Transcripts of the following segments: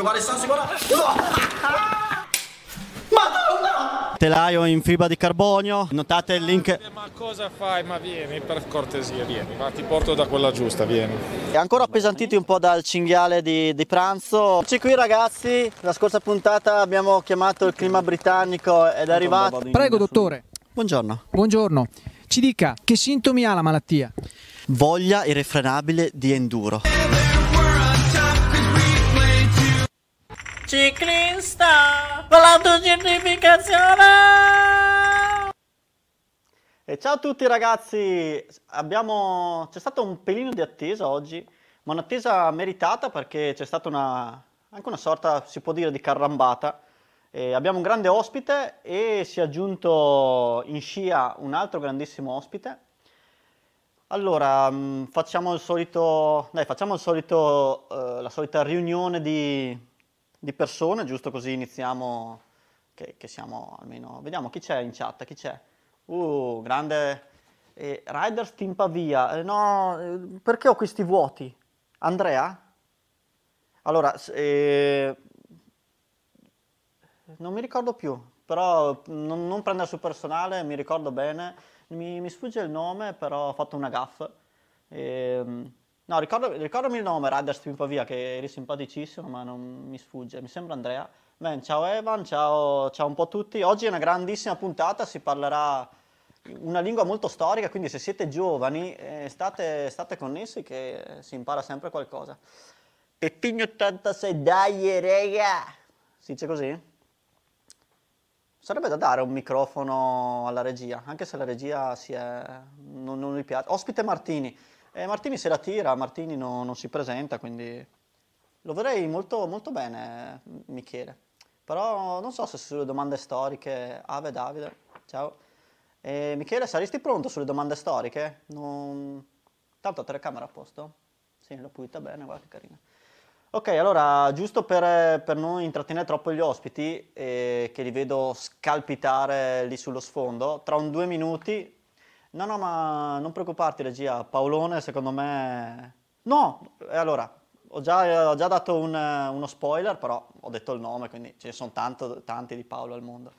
Guarda il senso, guarda. Madonna! Telaio in fibra di carbonio, notate il link. Ma cosa fai? Ma vieni, per cortesia, vieni. Ma ti porto da quella giusta, vieni. È ancora appesantiti un po' dal cinghiale di, di pranzo. Eccoci qui ragazzi, la scorsa puntata abbiamo chiamato il clima britannico ed è arrivato... Prego, dottore. Buongiorno. Buongiorno. Ci dica che sintomi ha la malattia? Voglia irrefrenabile di enduro. Ciclista con l'autocertificazione! E ciao a tutti ragazzi, Abbiamo... c'è stato un pelino di attesa oggi, ma un'attesa meritata perché c'è stata una... anche una sorta, si può dire, di carrambata. E abbiamo un grande ospite e si è aggiunto in scia un altro grandissimo ospite. Allora, mm, facciamo il solito, dai, facciamo solito, eh, la solita riunione di, di persone, giusto così iniziamo, che, che, siamo almeno... Vediamo chi c'è in chat, chi c'è? Uh, grande... Eh, Riders Team Pavia, eh, no, eh, perché ho questi vuoti? Andrea? Allora, eh, non mi ricordo più, però non, non prendere sul personale, mi ricordo bene, mi, mi, sfugge il nome, però ho fatto una gaffa. E, No, ricordo, ricordami il nome, Riders Team Pavia, che eri simpaticissimo, ma non mi sfugge. Mi sembra Andrea. Ben, ciao Evan, ciao, ciao un po' tutti. Oggi è una grandissima puntata, si parlerà una lingua molto storica, quindi se siete giovani eh, state, state, connessi che si impara sempre qualcosa. Peppigno 86, dai rega! Si dice così? Sarebbe da dare un microfono alla regia, anche se la regia è, non, non gli piace. Ospite Martini. Eh, Martini se la tira, Martini no, non si presenta, quindi lo vedrei molto, molto bene, Michele. Però non so se sulle domande storiche... Ave Davide, ciao. Eh, Michele, saresti pronto sulle domande storiche? Non... Tanto telecamera a posto? Sì, l'ho pulita bene, guarda che carina. Ok, allora, giusto per, per non intrattenere troppo gli ospiti, eh, che li vedo scalpitare lì sullo sfondo, tra un due minuti No, no, ma non preoccuparti, regia. Paolone, secondo me... No, e allora, ho già, ho già dato un, uno spoiler, però ho detto il nome, quindi ce ne sono tanto, tanti di Paolo al mondo.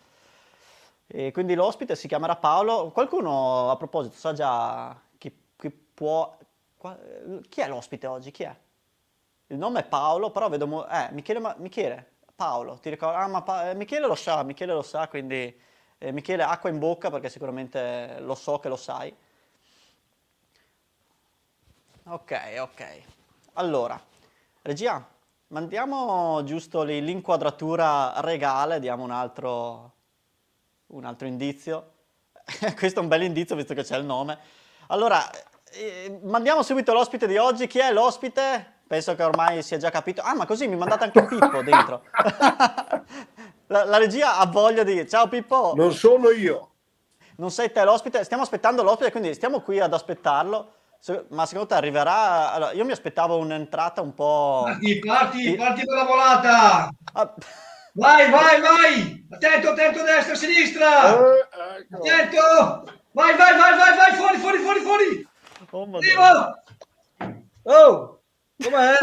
E quindi l'ospite si chiamerà Paolo. Qualcuno, a proposito, sa già chi, chi può... Chi è l'ospite oggi? Chi è? Il nome è Paolo, però vedo... Eh, Michele, Michele, Paolo, ti ricordo? Ah, ma pa- eh, Michele lo sa, Michele lo sa, quindi eh, Michele, acqua in bocca perché sicuramente lo so che lo sai. Ok, ok. Allora, regia, mandiamo giusto l'inquadratura regale, diamo un altro, un altro indizio. Questo è un bel indizio visto che c'è il nome. Allora, eh, mandiamo subito l'ospite di oggi. Chi è l'ospite? Penso che ormai sia già capito. Ah, ma così mi mandate anche Pippo dentro. La, la, regia ha voglia di... Ciao Pippo! Non sono io. Non sei te l'ospite? Stiamo aspettando l'ospite, quindi stiamo qui ad aspettarlo. Ma secondo te arriverà? Allora, io mi aspettavo un'entrata un po'... Parti, parti, parti per la volata! Ah. Vai, vai, vai! Attento, attento, destra, sinistra! Eh, ecco. Attento! Vai, vai, vai, vai, vai, fuori, fuori, fuori, fuori! Oh! Oh! Com'è?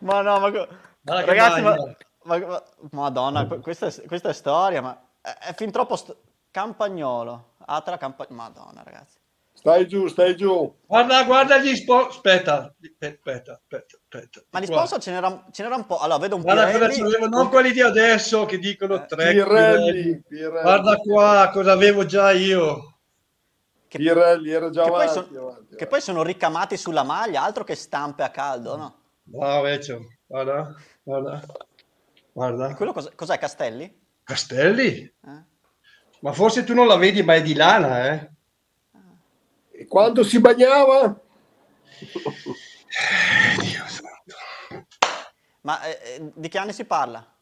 Ma no, ma, ma ragazzi, ma, ma, madonna, questa è, questa è, storia, ma è, è fin troppo st- campagnolo. Atra campa- madonna, ragazzi. Stai giù, stai giù. Guarda, guarda gli sponsor. Aspetta, aspetta, aspetta, aspetta. Ma gli sponsor ce n'era, ce n'era, un po'. Allora, vedo un po'. Pirelli. Non quelli di adesso che dicono tre. Pirelli, Pirelli. Guarda qua, cosa avevo già io. Che, Pirelli era già che avanti, poi son, avanti, Che poi sono ricamati sulla maglia, altro che stampe a caldo, no? Bravo, Vecchio. Guarda, guarda. Guarda. E quello cos- cos'è, Castelli? Castelli? Eh? Ma forse tu non la vedi, ma è di lana, eh? E quando si bagnava? Eh, Dio santo. Ma eh, eh di che anni si parla?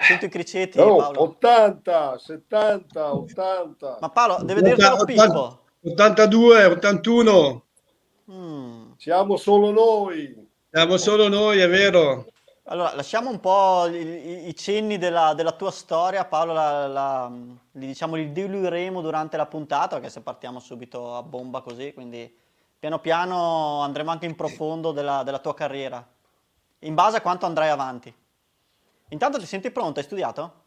Sento i criceti, oh, Paolo. 80, 70, 80. Ma Paolo, deve dire troppo Pippo. 82, 81. Mm. Siamo solo noi. Siamo solo noi, è vero. Allora, lasciamo un po' i, i cenni della, della, tua storia, Paolo, la, la, li, diciamo, li diluiremo durante la puntata, perché se partiamo subito a bomba così, quindi piano piano andremo anche in profondo della, della tua carriera, in base a quanto andrai avanti. Intanto ti senti pronto? Hai studiato?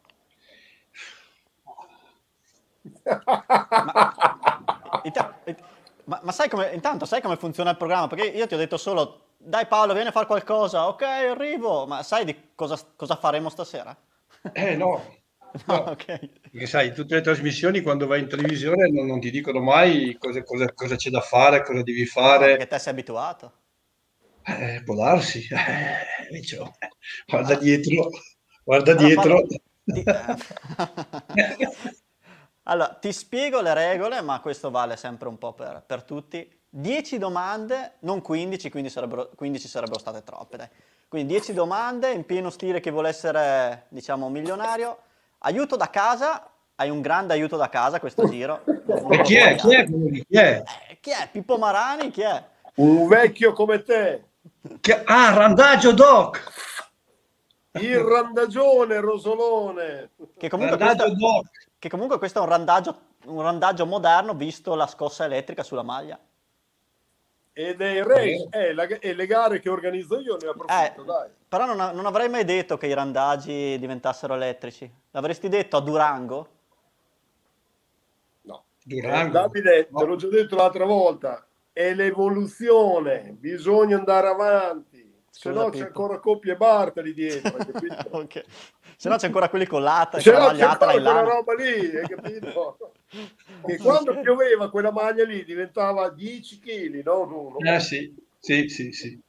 ma, ma, ma sai come, intanto sai come funziona il programma? Perché io ti ho detto solo dai Paolo, vieni a fare qualcosa, ok, arrivo, ma sai di cosa, cosa faremo stasera? Eh no. No, no. Okay. Perché sai, tutte le trasmissioni quando vai in televisione non, non ti dicono mai cosa, cosa, cosa, c'è da fare, cosa devi fare. No, perché te sei abituato. Eh, può darsi. Eh, guarda dietro, guarda allora, dietro. Ti... allora, ti spiego le regole, ma questo vale sempre un po' per, per tutti. 10 domande, non 15, quindi sarebbero, 15 sarebbero state troppe, dai. Quindi 10 domande in pieno stile chi vuole essere, diciamo, milionario. Aiuto da casa, hai un grande aiuto da casa questo giro. E chi è? Chi è? Chi è? Eh, chi è? Pippo Marani, chi è? Un vecchio come te. Che... Ah, Randaggio Doc! Il randagione Rosolone. Che comunque, questo, che comunque questo è un randaggio, un randaggio moderno visto la scossa elettrica sulla maglia. Ed è, race, è, la, è, le gare che organizzo io, ne approfitto, eh, dai. Però non, non, avrei mai detto che i randaggi diventassero elettrici. L'avresti detto a Durango? No. Durango? Davide, no. te l'ho già detto l'altra volta, è l'evoluzione, bisogna andare avanti. Se no c'è ancora coppie Bartali dietro, okay. Se no c'è ancora quelli con l'ata e Se no c'è ancora quella roba lì, hai capito? e quando pioveva quella maglia lì diventava 10 kg, non uno. Eh sì, sì, sì, sì.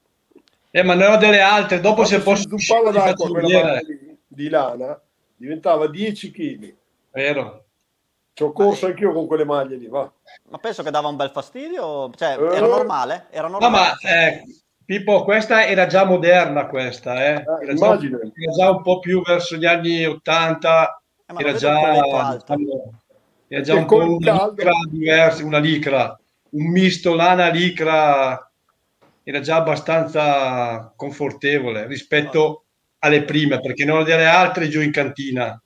Eh, ma ne ho delle altre, dopo se posso... Si d'acqua quella maglia lì, di lana, diventava 10 kg. Vero. Ci ho corso ah, anch'io con quelle maglie lì, va. Ma penso che dava un bel fastidio, cioè era eh. normale? Era normale. No, ma eh, Pippo, questa era già moderna questa, eh? Ah, era, già, era, già, un po' più verso gli anni 80, eh, era, già, era già un po' una licra diversa, una licra, un misto lana licra, era già abbastanza confortevole rispetto oh. alle prime, perché non delle altre giù in cantina.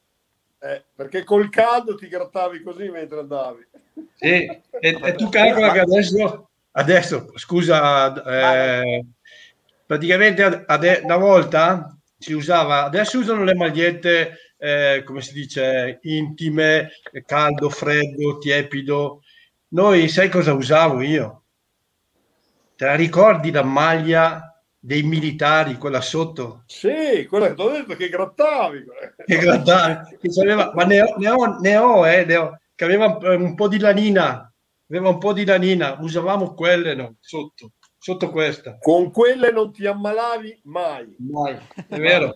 Eh, perché col caldo ti grattavi così mentre andavi. Sì, e, e tu calcola che adesso Adesso, scusa, eh, praticamente ade- una volta si usava, adesso usano le magliette, eh, come si dice, intime, caldo, freddo, tiepido. Noi, sai cosa usavo io? Te la ricordi la maglia dei militari, quella sotto? Sì, quella che ti ho detto che grattavi. Che grattavi, che aveva, ma ne ho, ne ho, ne ho, eh, ne ho, che aveva un po' di lanina aveva un po' di lanina, usavamo quelle no, sotto, sotto questa. Con quelle non ti ammalavi mai. Mai, è vero.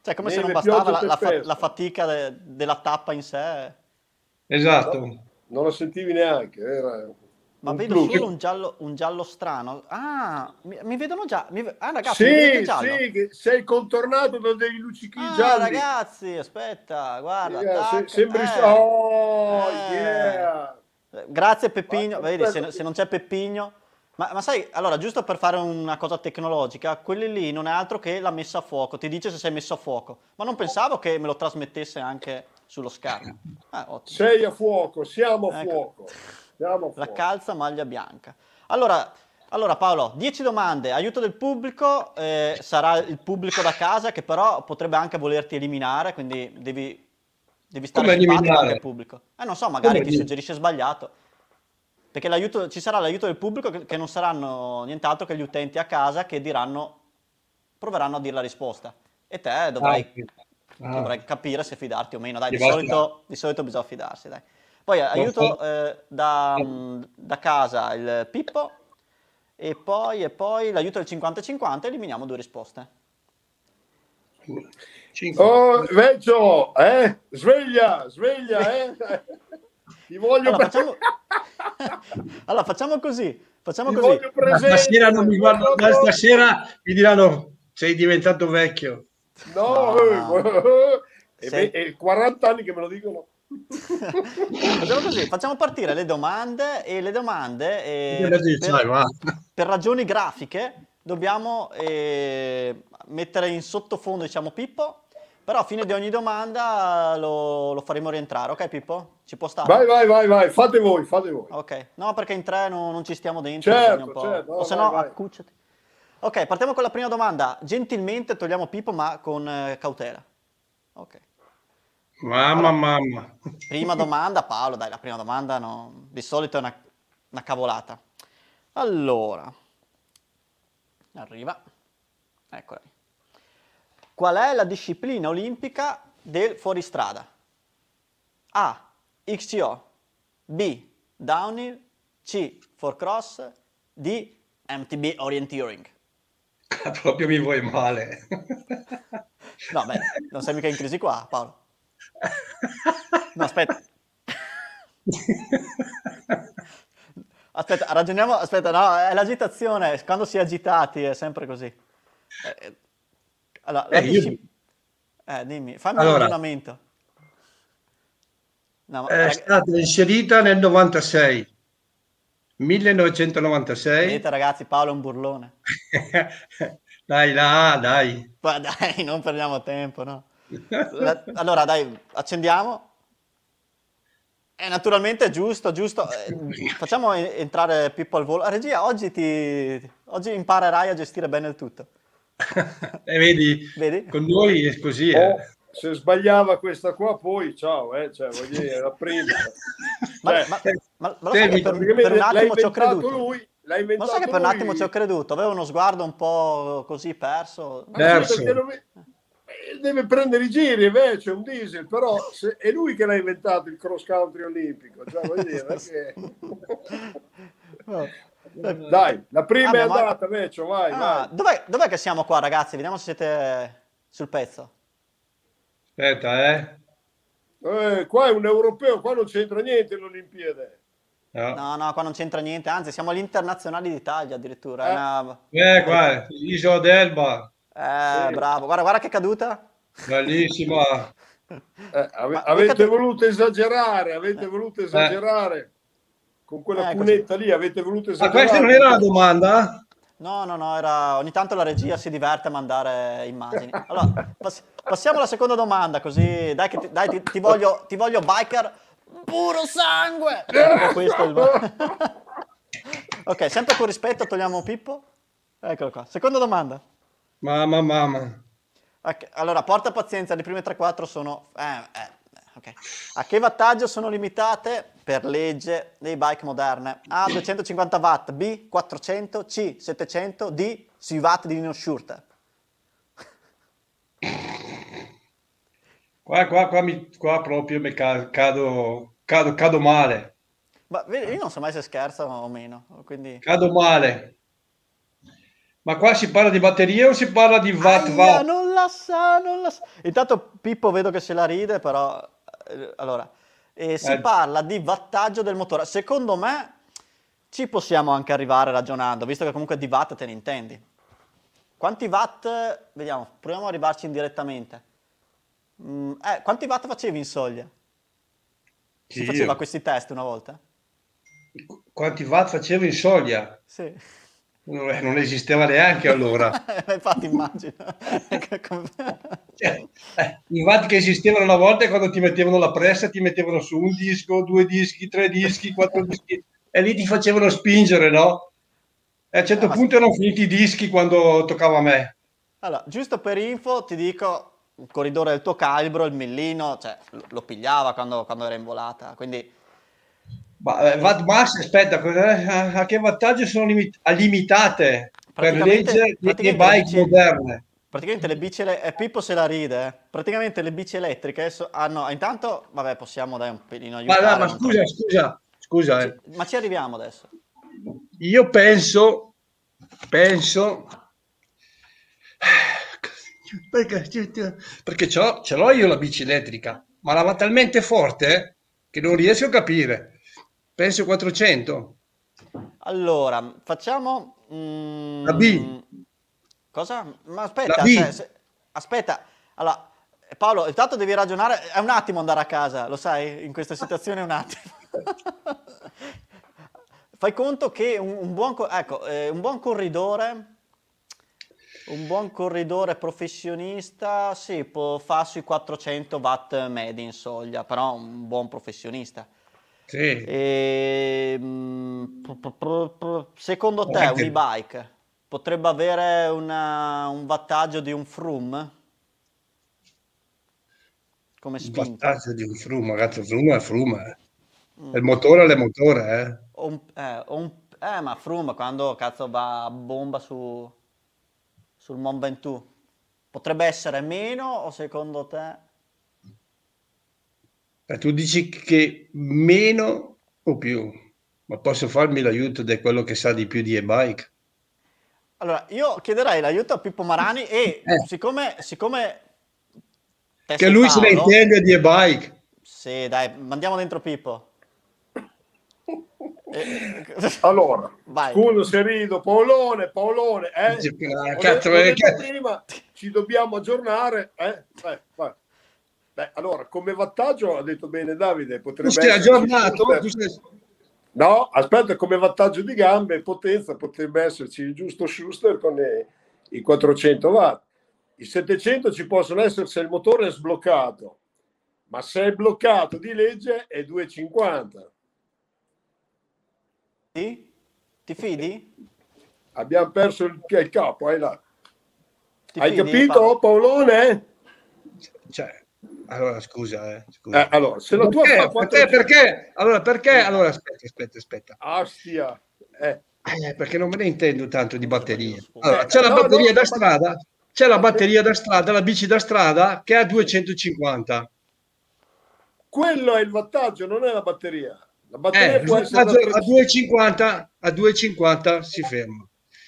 cioè, come Neve, se non bastava la, la, la fatica de, della tappa in sé. Esatto. No, non la sentivi neanche, era... Ma vedo blu. solo un giallo, un giallo strano. Ah, mi, mi vedono già. Mi, ah, ragazzi, sì, sì, che sei contornato da dei luccichini ah, gialli. ragazzi, aspetta, guarda. Yeah, se, sembri... Eh, oh, eh. yeah. Grazie Peppigno, vedi se, se non c'è Peppigno. Ma, ma, sai, allora, giusto per fare una cosa tecnologica, quelli lì non è altro che la messa a fuoco, ti dice se sei messo a fuoco. Ma non pensavo che me lo trasmettesse anche sullo schermo. Eh, sei a fuoco, siamo a ecco. fuoco. Siamo a fuoco. La calza maglia bianca. Allora, allora Paolo, 10 domande, aiuto del pubblico, eh, sarà il pubblico da casa che però potrebbe anche volerti eliminare, quindi devi Devi stare simpatico anche al pubblico. Eh, non so, magari Come ti suggerisce sbagliato. Perché ci sarà l'aiuto del pubblico che, che, non saranno nient'altro che gli utenti a casa che diranno, proveranno a dire la risposta. E te dovrai, ah, dovrai capire se fidarti o meno. Dai, di solito, di solito, bisogna fidarsi. Dai. Poi aiuto eh, da, da, casa il Pippo e poi, e poi l'aiuto del 50-50 eliminiamo due risposte. 5. Oh, Vecchio, eh? Sveglia, sveglia, eh? Ti voglio allora, facciamo... allora, facciamo così. Facciamo Ti così. Stasera, non mi guardo, stasera mi diranno sei diventato vecchio. No, no. Sei... è 40 anni che me lo dicono. facciamo così, facciamo partire le domande e le domande eh, per, per ragioni grafiche dobbiamo eh, mettere in sottofondo, diciamo, Pippo, però a fine di ogni domanda lo, lo, faremo rientrare, ok Pippo? Ci può stare? Vai, vai, vai, vai, fate voi, fate voi. Ok, no perché in tre non, non ci stiamo dentro. Certo, certo. o se no, accucciati. Ok, partiamo con la prima domanda. Gentilmente togliamo Pippo, ma con eh, cautela. Ok. Mamma, allora, mamma. Prima domanda, Paolo, dai, la prima domanda no, di solito è una, una cavolata. Allora, arriva, eccola Qual è la disciplina olimpica del fuoristrada? A. XCO B. Downhill C. For cross D. MTB Orienteering Proprio mi vuoi male. no, beh, non sei mica in crisi qua, Paolo. No, aspetta. Aspetta, ragioniamo, aspetta, no, è l'agitazione, quando si è agitati è sempre così. Eh, allora, eh, io... eh, dimmi, fammi allora, un ragionamento. No, è rag... stata inserita nel 96, 1996. Vedete ragazzi, Paolo è un burlone. dai, là, dai. Ma dai, non perdiamo tempo, no? allora, dai, accendiamo. E naturalmente è giusto, giusto. Eh, facciamo entrare Pippo al volo. Regia, oggi, ti... oggi imparerai a gestire bene il tutto. E vedi, vedi, con noi è così. Eh. Oh, se sbagliava questa qua, poi ciao, eh, cioè, voglio dire, la prima. ma, cioè, ma, ma, ma, lo sai che per, per un attimo ci ho creduto. Lui, l'ha ma lo sai che per un attimo ci ho creduto, avevo uno sguardo un po' così perso. perso deve prendere i giri invece, è un diesel, però se, è lui che l'ha inventato il cross country olimpico. Cioè, dire, perché... Dai, la prima ah, è andata, ma... Vecchio, vai, ah, vai. Dov'è, dov'è, che siamo qua, ragazzi? Vediamo se siete sul pezzo. Aspetta, eh. eh qua è un europeo, qua non c'entra niente l'Olimpiade. No. no, no, qua non c'entra niente, anzi siamo agli internazionali d'Italia addirittura. Eh, una... eh qua, Isola d'Elba. Eh, sì. bravo. Guarda, guarda che caduta. Bellissima. Eh, ave- avete cadu- voluto esagerare, avete eh. voluto esagerare. Con quella eh, cunetta lì avete voluto esagerare. Ma questa non era la domanda? No, no, no, era... ogni tanto la regia si diverte a mandare immagini. Allora, pass- passiamo alla seconda domanda, così dai, ti, dai ti, ti, voglio, ti voglio biker puro sangue. Questo il... ok, sempre con rispetto togliamo Pippo. Eccolo qua. Seconda domanda. Mamma, mamma. Okay. Allora, porta pazienza, le prime 3-4 sono... Eh, eh, okay. A che wattaggio sono limitate per legge dei bike moderne? A 250 watt, B 400, C 700, D sui watt di Nino Schurter. Qua, qua, qua, mi, qua proprio mi cado, cado, cado male. Ma io non so mai se scherza o meno, quindi... Cado male. Ma qua si parla di batterie o si parla di watt watt? Non la sa, non la sa. Intanto Pippo vedo che se la ride, però... Allora, eh, si eh. parla di wattaggio del motore. Secondo me ci possiamo anche arrivare ragionando, visto che comunque di watt te ne intendi. Quanti watt... Vediamo, proviamo ad arrivarci indirettamente. Mm, eh, quanti watt facevi in soglia? Si Io. faceva questi test una volta? Quanti watt facevi in soglia? Sì. Non esisteva neanche allora. Infatti immagino. cioè, eh, infatti che esistevano una volta quando ti mettevano la pressa, ti mettevano su un disco, due dischi, tre dischi, quattro dischi e lì ti facevano spingere, no? E a un certo ah, punto erano finiti i dischi quando toccava a me. Allora, giusto per info ti dico, il corridore del tuo calibro, il millino, cioè, lo pigliava quando, quando era in volata, quindi eh, Max, aspetta, a che vantaggio sono limit- limitate per legge di bike bici, moderne? Praticamente le bici, le- eh, Pippo se la ride, eh. praticamente le bici elettriche hanno, ah, intanto, vabbè, possiamo dare un pelino aiutare. Ma, no, ma scusa, scusa, scusa. Eh. Ma ci arriviamo adesso. Io penso, penso, perché, perché ce l'ho io la bici elettrica, ma la va talmente forte che non riesco a capire. Penso 400. Allora, facciamo... Mm, la B. Cosa? Ma aspetta, cioè, se, aspetta. Allora, Paolo, intanto devi ragionare, è un attimo andare a casa, lo sai, in questa situazione è un attimo. Fai conto che un, un, buon, ecco, eh, un buon corridore Un buon corridore professionista, sì, può fare sui 400 watt medi in soglia, però un buon professionista. Sì. E, mm, secondo te un e-bike potrebbe avere una, un wattaggio di un Froome? Come spinta? Un wattaggio di un Froome, ragazzi, Froome è Froome. Eh. Mm. Il motore è il motore, eh. Un, eh, un, eh, ma Froome quando cazzo va a bomba su, sul Mont Ventoux potrebbe essere meno o secondo te? Eh, tu dici che meno o più? Ma posso farmi l'aiuto di quello che sa di più di e-bike? Allora, io chiederei l'aiuto a Pippo Marani e eh. siccome, siccome che lui Paolo, se ne intende di e-bike. Sì, dai, mandiamo dentro Pippo. Eh, allora, Vai. scusa se rido, Paolone, Paolone, eh? Cazzo, perché... prima ci dobbiamo aggiornare, eh? Beh, beh, allora, come vantaggio ha detto bene Davide, potrebbe tu sei aggiornato? Tu sei... No, aspetta, come vantaggio di gambe e potenza potrebbe esserci il giusto Schuster con i, i 400 watt. I 700 ci possono essere se il motore è sbloccato, ma se è bloccato di legge è 250 sì? Ti fidi? Abbiamo perso il, il capo, hai là. Ti hai fidi, capito, Paolone? Cioè, allora scusa, eh, scusa. Eh, allora, se la tua perché, fa perché, perché? Allora, perché? Allora, aspetta, aspetta, aspetta. Astia. Eh. Eh, perché non me ne intendo tanto di batterie. Allora, c'è la batteria da strada, c'è la batteria da strada, la bici da strada che ha 250. Quello è il vantaggio, non è la batteria. La batteria eh, può essere a 2,50 a 2,50 si ferma.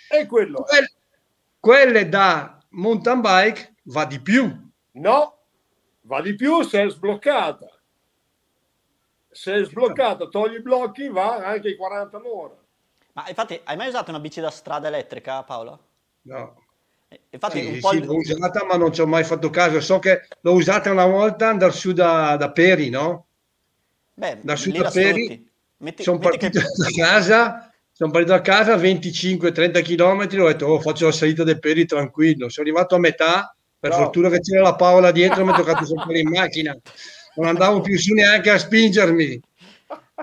E quello. Quelle, quelle da mountain bike va di più. No, va di più se è sbloccata. Se è sbloccata, togli i blocchi, va anche i 40 all'ora. Ma infatti, hai mai usato una bici da strada elettrica, Paolo? No. Infatti, sì, un po' sì, l'ho usata, ma non ci ho mai fatto caso. So che l'ho usata una volta andare su da, da Peri, no? Beh, da Sud da Peri sono partito che... da casa sono partito da casa 25-30 km ho detto oh, faccio la salita dei Peri tranquillo sono arrivato a metà per no. fortuna che c'era la Paola dietro mi è toccato saltare in macchina non andavo più su neanche a spingermi eh,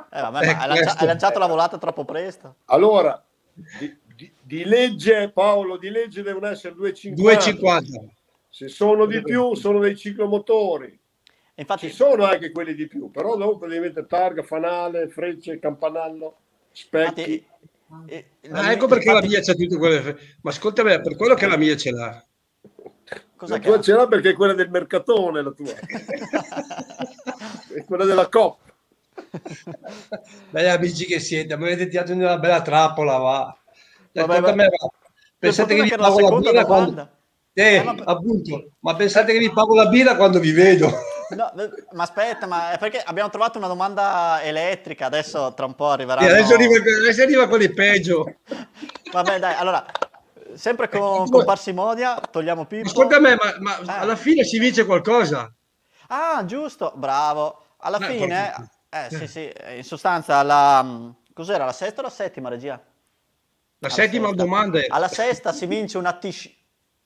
vabbè, eh, hai, lancia- hai, lanciato la volata troppo presto allora di, di, di, legge Paolo di legge devono essere 250 250 se sono di più sono dei ciclomotori Infatti, Ci sono anche quelli di più, però dopo devi mettere targa, fanale, frecce, campanello, specchi. Infatti, eh, ah, ecco perché infatti... la mia c'è tutte quelle. Ma ascolta me, per quello che la mia ce l'ha. Cosa la tua ce l'ha perché è quella del mercatone, la tua. è quella della COP. Beh, amici che siete, mi avete tirato in una bella trappola, va. Vabbè, va. Me, va. Pensate che vi pago la birra quando... Eh, ma... appunto, ma pensate che vi pago la birra quando vi vedo. No, ma aspetta, ma è perché abbiamo trovato una domanda elettrica, adesso tra un po' arriverà. Sì, adesso, arriva, adesso arriva quelli peggio. Vabbè, dai, allora, sempre con, con parsimonia, togliamo Pippo. Ascolta me, ma, ma eh. alla fine si vince qualcosa. Ah, giusto, bravo. Alla no, fine, eh, sì, sì, in sostanza, la, cos'era, la sesta o la settima regia? La alla settima sesta. domanda è... Alla sesta si vince una t-shirt.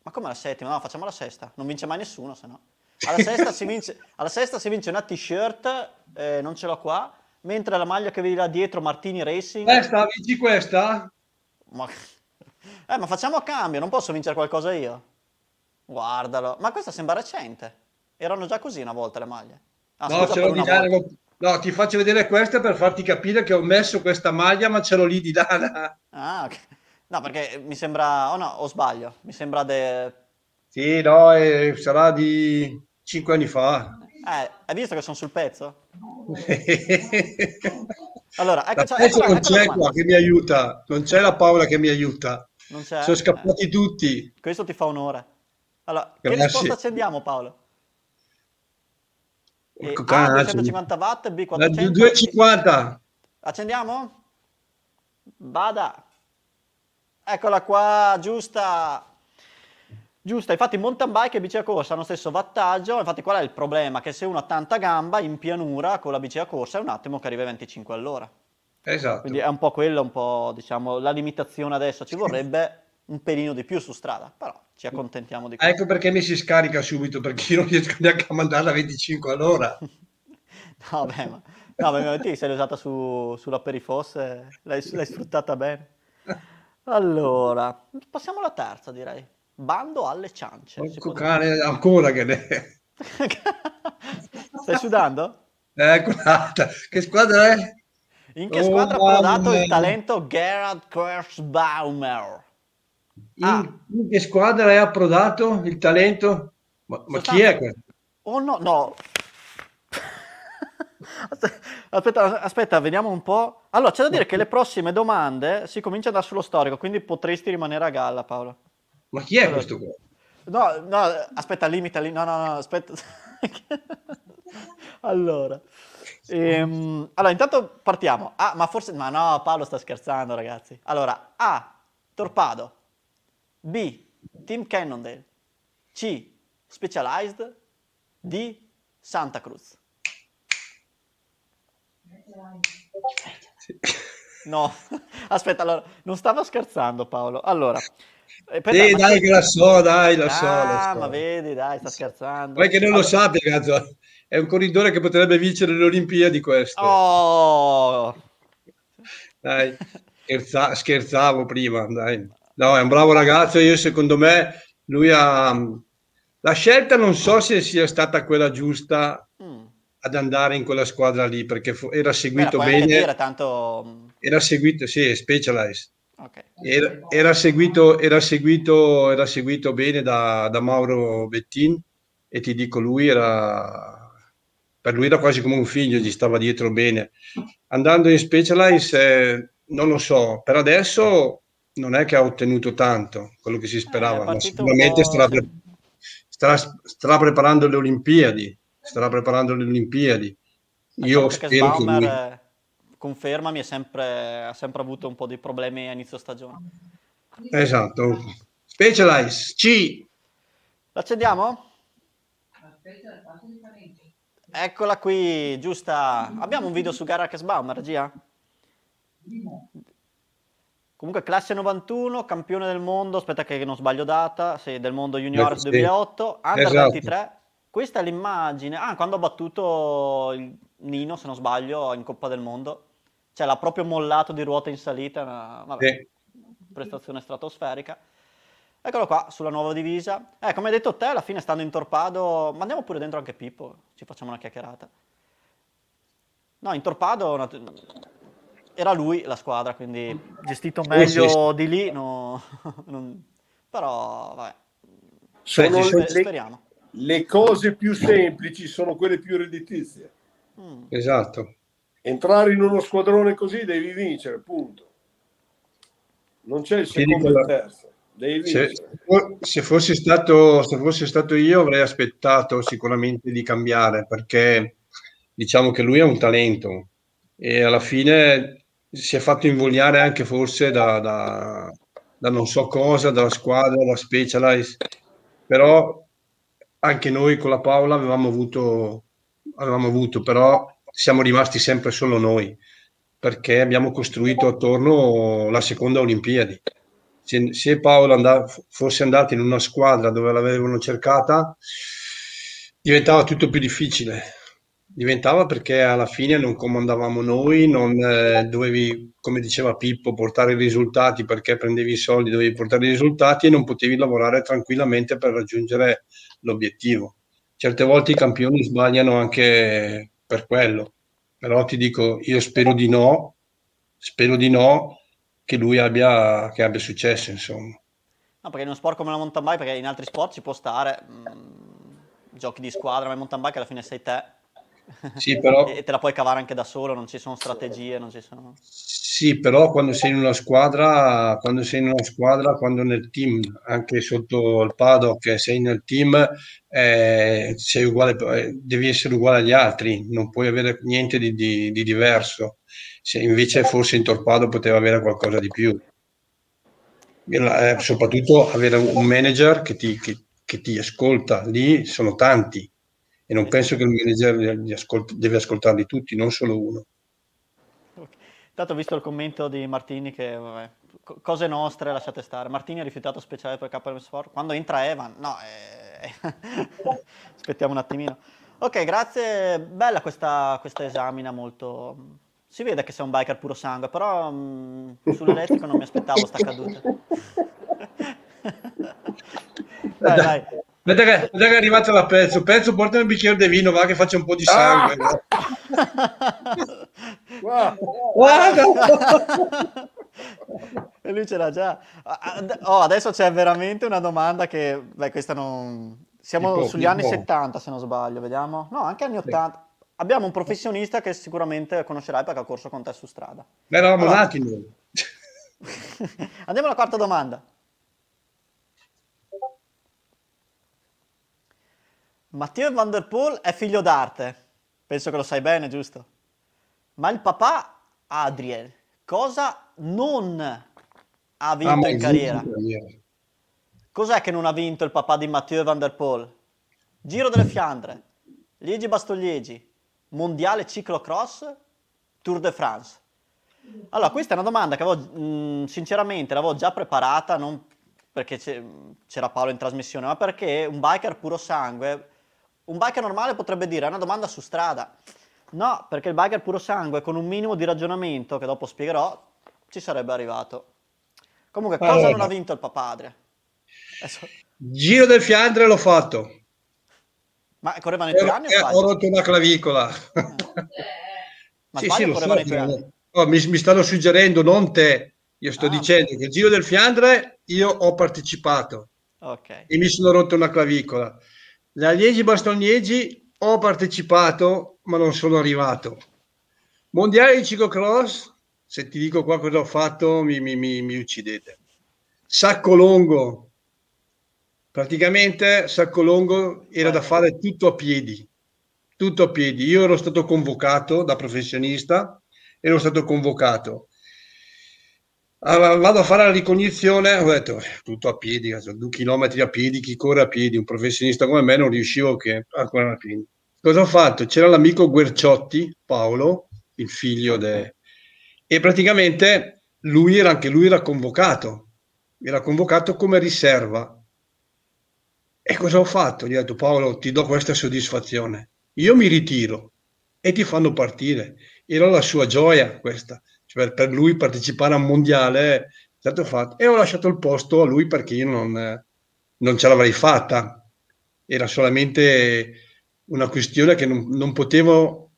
Ma come la settima? No, facciamo la sesta. Non vince mai nessuno, se no. Alla sesta si vince, alla sesta si vince una t-shirt, eh, non ce l'ho qua, mentre la maglia che vedi là dietro, Martini Racing... Questa, vinci questa? Ma, eh, ma facciamo a cambio, non posso vincere qualcosa io? Guardalo, ma questa sembra recente. Erano già così una volta le maglie. Ah, no, ce l'ho di là, no, ti faccio vedere questa per farti capire che ho messo questa maglia, ma ce l'ho lì di là. Ah, ok. No, perché mi sembra... Oh no, o sbaglio. Mi sembra de... Sì, no, eh, sarà di Cinque anni fa. Eh, hai visto che sono sul pezzo? allora, ecco, la ecco, non c'è qua che mi aiuta, non c'è la Paola che mi aiuta. Non c'è. Sono scappati eh. tutti. Questo ti fa onore. Allora, Grazie. che risposta accendiamo Paolo? Ecco, A 250 watt, B 400. 250. Accendiamo? Vada. Eccola qua, giusta. Giusto, infatti mountain bike e bici a corsa hanno lo stesso wattaggio, infatti qual è il problema? Che se uno ha tanta gamba in pianura con la bici a corsa è un attimo che arriva a 25 all'ora. Esatto. Quindi è un po' quello, un po' diciamo la limitazione adesso, ci vorrebbe un pelino di più su strada, però ci accontentiamo di questo. Ecco perché mi si scarica subito, perché io non riesco neanche a mandarla a 25 all'ora. no, beh, ma... No, beh, se l'hai usata su, sulla perifosse, l'hai, l'hai sfruttata bene. Allora, passiamo alla terza, direi. Bando alle ciance. Porco cane, ancora che ne... Stai sudando? Ecco, che squadra è? In che squadra oh, ha prodato il talento Gerhard Kirschbaumer? In, ah. in, che squadra è approdato il talento? Ma, ma chi è questo? Oh no, no. Aspetta, aspetta, vediamo un po'. Allora, c'è da dire che le prossime domande si comincia da sullo storico, quindi potresti rimanere a galla, Paolo. Ma chi è allora, questo qua? No, no, aspetta, limita lì. No, no, no, aspetta. allora. Ehm, allora, intanto partiamo. Ah, ma forse... Ma no, Paolo sta scherzando, ragazzi. Allora, A. Torpado. B. Team Cannondale. C. Specialized. D. Santa Cruz. No, aspetta, allora, non stavo scherzando Paolo. Allora, eh, sì, dai, che la so, dai, la so. Ah, so. ma vedi, dai, sta scherzando. Poi che non allora... lo sappia, cazzo. È un corridore che potrebbe vincere le Olimpiadi questo. Oh! Dai, scherza... scherzavo prima, dai. No, è un bravo ragazzo, io secondo me lui ha... La scelta non so se sia stata quella giusta mm. ad andare in quella squadra lì, perché era seguito Beh, bene. Dire, tanto... Era seguito, sì, Specialized Okay. Era, era, seguito, era, seguito, era seguito bene da, da, Mauro Bettin e ti dico, lui era, per lui era quasi come un figlio, gli stava dietro bene. Andando in Specialized, eh, non lo so, per adesso non è che ha ottenuto tanto quello che si eh, sperava, ma sicuramente starà, pre- starà, starà, preparando le Olimpiadi, starà preparando le Olimpiadi. Io spero che lui confermami, è sempre, ha sempre avuto un po' di problemi a inizio stagione. Esatto. Specialize, C. L'accendiamo? Eccola qui, giusta. Abbiamo un video su Gara Kesbaum, regia? Comunque classe 91, campione del mondo, aspetta che non sbaglio data, sì, del mondo junior sì. 2008, under esatto. 23. Questa è l'immagine, ah, quando ha battuto il Nino, se non sbaglio, in Coppa del Mondo. Cioè l'ha proprio mollato di ruota in salita, una vabbè, sì. prestazione stratosferica. Eccolo qua, sulla nuova divisa. Eh, come hai detto te, alla fine stando in torpado, mandiamo pure dentro anche Pippo, ci facciamo una chiacchierata. No, in torpado era lui la squadra, quindi gestito meglio di lì, no, non... però vabbè. Sono le, speriamo. Le cose più semplici sono quelle più redditizie. Mm. Esatto entrare in uno squadrone così devi vincere, punto. Non c'è il secondo e il terzo. Se, se, fossi stato, se fossi stato io avrei aspettato sicuramente di cambiare perché diciamo che lui è un talento e alla fine si è fatto invogliare anche forse da, da, da non so cosa, dalla squadra, da Specialized, però anche noi con la Paola avevamo avuto, avevamo avuto però siamo rimasti sempre solo noi, perché abbiamo costruito attorno la seconda Olimpiadi. Se, se Paolo andava, fosse andato in una squadra dove l'avevano cercata, diventava tutto più difficile. Diventava perché alla fine non comandavamo noi, non eh, dovevi, come diceva Pippo, portare i risultati perché prendevi i soldi, dovevi portare i risultati e non potevi lavorare tranquillamente per raggiungere l'obiettivo. Certe volte i campioni sbagliano anche per quello. Però ti dico, io spero di no, spero di no che lui abbia, che abbia successo, insomma. No, perché in uno sport come la mountain bike, perché in altri sport ci può stare, mh, mm, giochi di squadra, ma in mountain bike alla fine sei te. Sì, però... e te la puoi cavare anche da solo, non ci sono strategie, non ci sono... Sì, però quando sei in una squadra, quando sei in una squadra, quando nel team, anche sotto il paddock, sei nel team, eh, sei uguale, eh, devi essere uguale agli altri, non puoi avere niente di, di, di diverso. Se invece forse in torpado poteva avere qualcosa di più. Eh, soprattutto avere un manager che ti, che, che ti, ascolta, lì sono tanti e non penso che il manager ascolti, deve ascoltarli tutti, non solo uno. Intanto ho visto il commento di Martini che vabbè, cose nostre lasciate stare. Martini ha rifiutato speciale per KM Sport. Quando entra Evan, no, eh... aspettiamo un attimino. Ok, grazie. Bella questa, questa esamina molto... Si vede che sei un biker puro sangue, però mh, mm, sull'elettrico non mi aspettavo sta caduta. dai, dai. Vedete che, vedete che è arrivato la pezzo. Pezzo, portami un bicchiere di vino, va che faccia un po' di sangue. Ah! Guarda! e lui ce l'ha già. Oh, adesso c'è veramente una domanda che, beh, questa non... Siamo tipo, sugli tipo. anni 70 se non sbaglio, vediamo. No, anche anni 80. Sì. Abbiamo un professionista che sicuramente conoscerai perché ha corso con te su strada. Beh, eravamo allora... nati noi. Andiamo alla quarta domanda. Matteo Van Der Poel è figlio d'arte, penso che lo sai bene, giusto? Ma il papà Adriel, cosa non ha vinto ah, in carriera? Cos'è che non ha vinto il papà di Matteo Van Der Poel? Giro delle Fiandre, Liegi Bastogliegi, Mondiale Ciclocross, Tour de France. Allora, questa è una domanda che avevo, mh, sinceramente, l'avevo già preparata, non perché c'era Paolo in trasmissione, ma perché un biker puro sangue un biker normale potrebbe dire, è una domanda su strada. No, perché il biker puro sangue, con un minimo di ragionamento, che dopo spiegherò, ci sarebbe arrivato. Comunque, cosa allora. non ha vinto il papadre? Adesso... Giro del Fiandre l'ho fatto. Ma correva nei tuoi anni o Ho rotto una clavicola. Ma sì, sì, correva so? Oh, mi, mi, stanno suggerendo, non te. Io sto ah, dicendo che il Giro del Fiandre io ho partecipato. Okay. E mi sono rotto una clavicola. La Liegi Bastognegi ho partecipato, ma non sono arrivato. Mondiale di ciclocross, se ti dico qua cosa ho fatto, mi, mi, mi, mi uccidete. Sacco Longo, praticamente Sacco Longo era da fare tutto a piedi, tutto a piedi. Io ero stato convocato da professionista, ero stato convocato allora, vado a fare la ricognizione, ho detto tutto a piedi, due chilometri a piedi, chi corre a piedi, un professionista come me non riuscivo che a correre a piedi. Cosa ho fatto? C'era l'amico Guerciotti, Paolo, il figlio de... e praticamente lui era anche lui era convocato, era convocato come riserva. E cosa ho fatto? Gli ho detto Paolo, ti do questa soddisfazione. Io mi ritiro e ti fanno partire. Era la sua gioia questa cioè per lui partecipare a un mondiale stato fatto e ho lasciato il posto a lui perché io non, non ce l'avrei fatta. Era solamente una questione che non, non potevo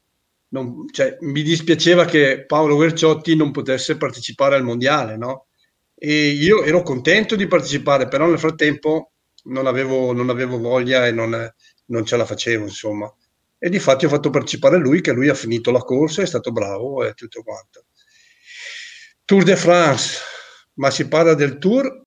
non, cioè, mi dispiaceva che Paolo Verciotti non potesse partecipare al mondiale no? e io ero contento di partecipare però nel frattempo non avevo, non avevo voglia e non, non ce la facevo insomma. E di fatti ho fatto partecipare lui che lui ha finito la corsa è stato bravo e tutto quanto Tour de France, ma si parla del Tour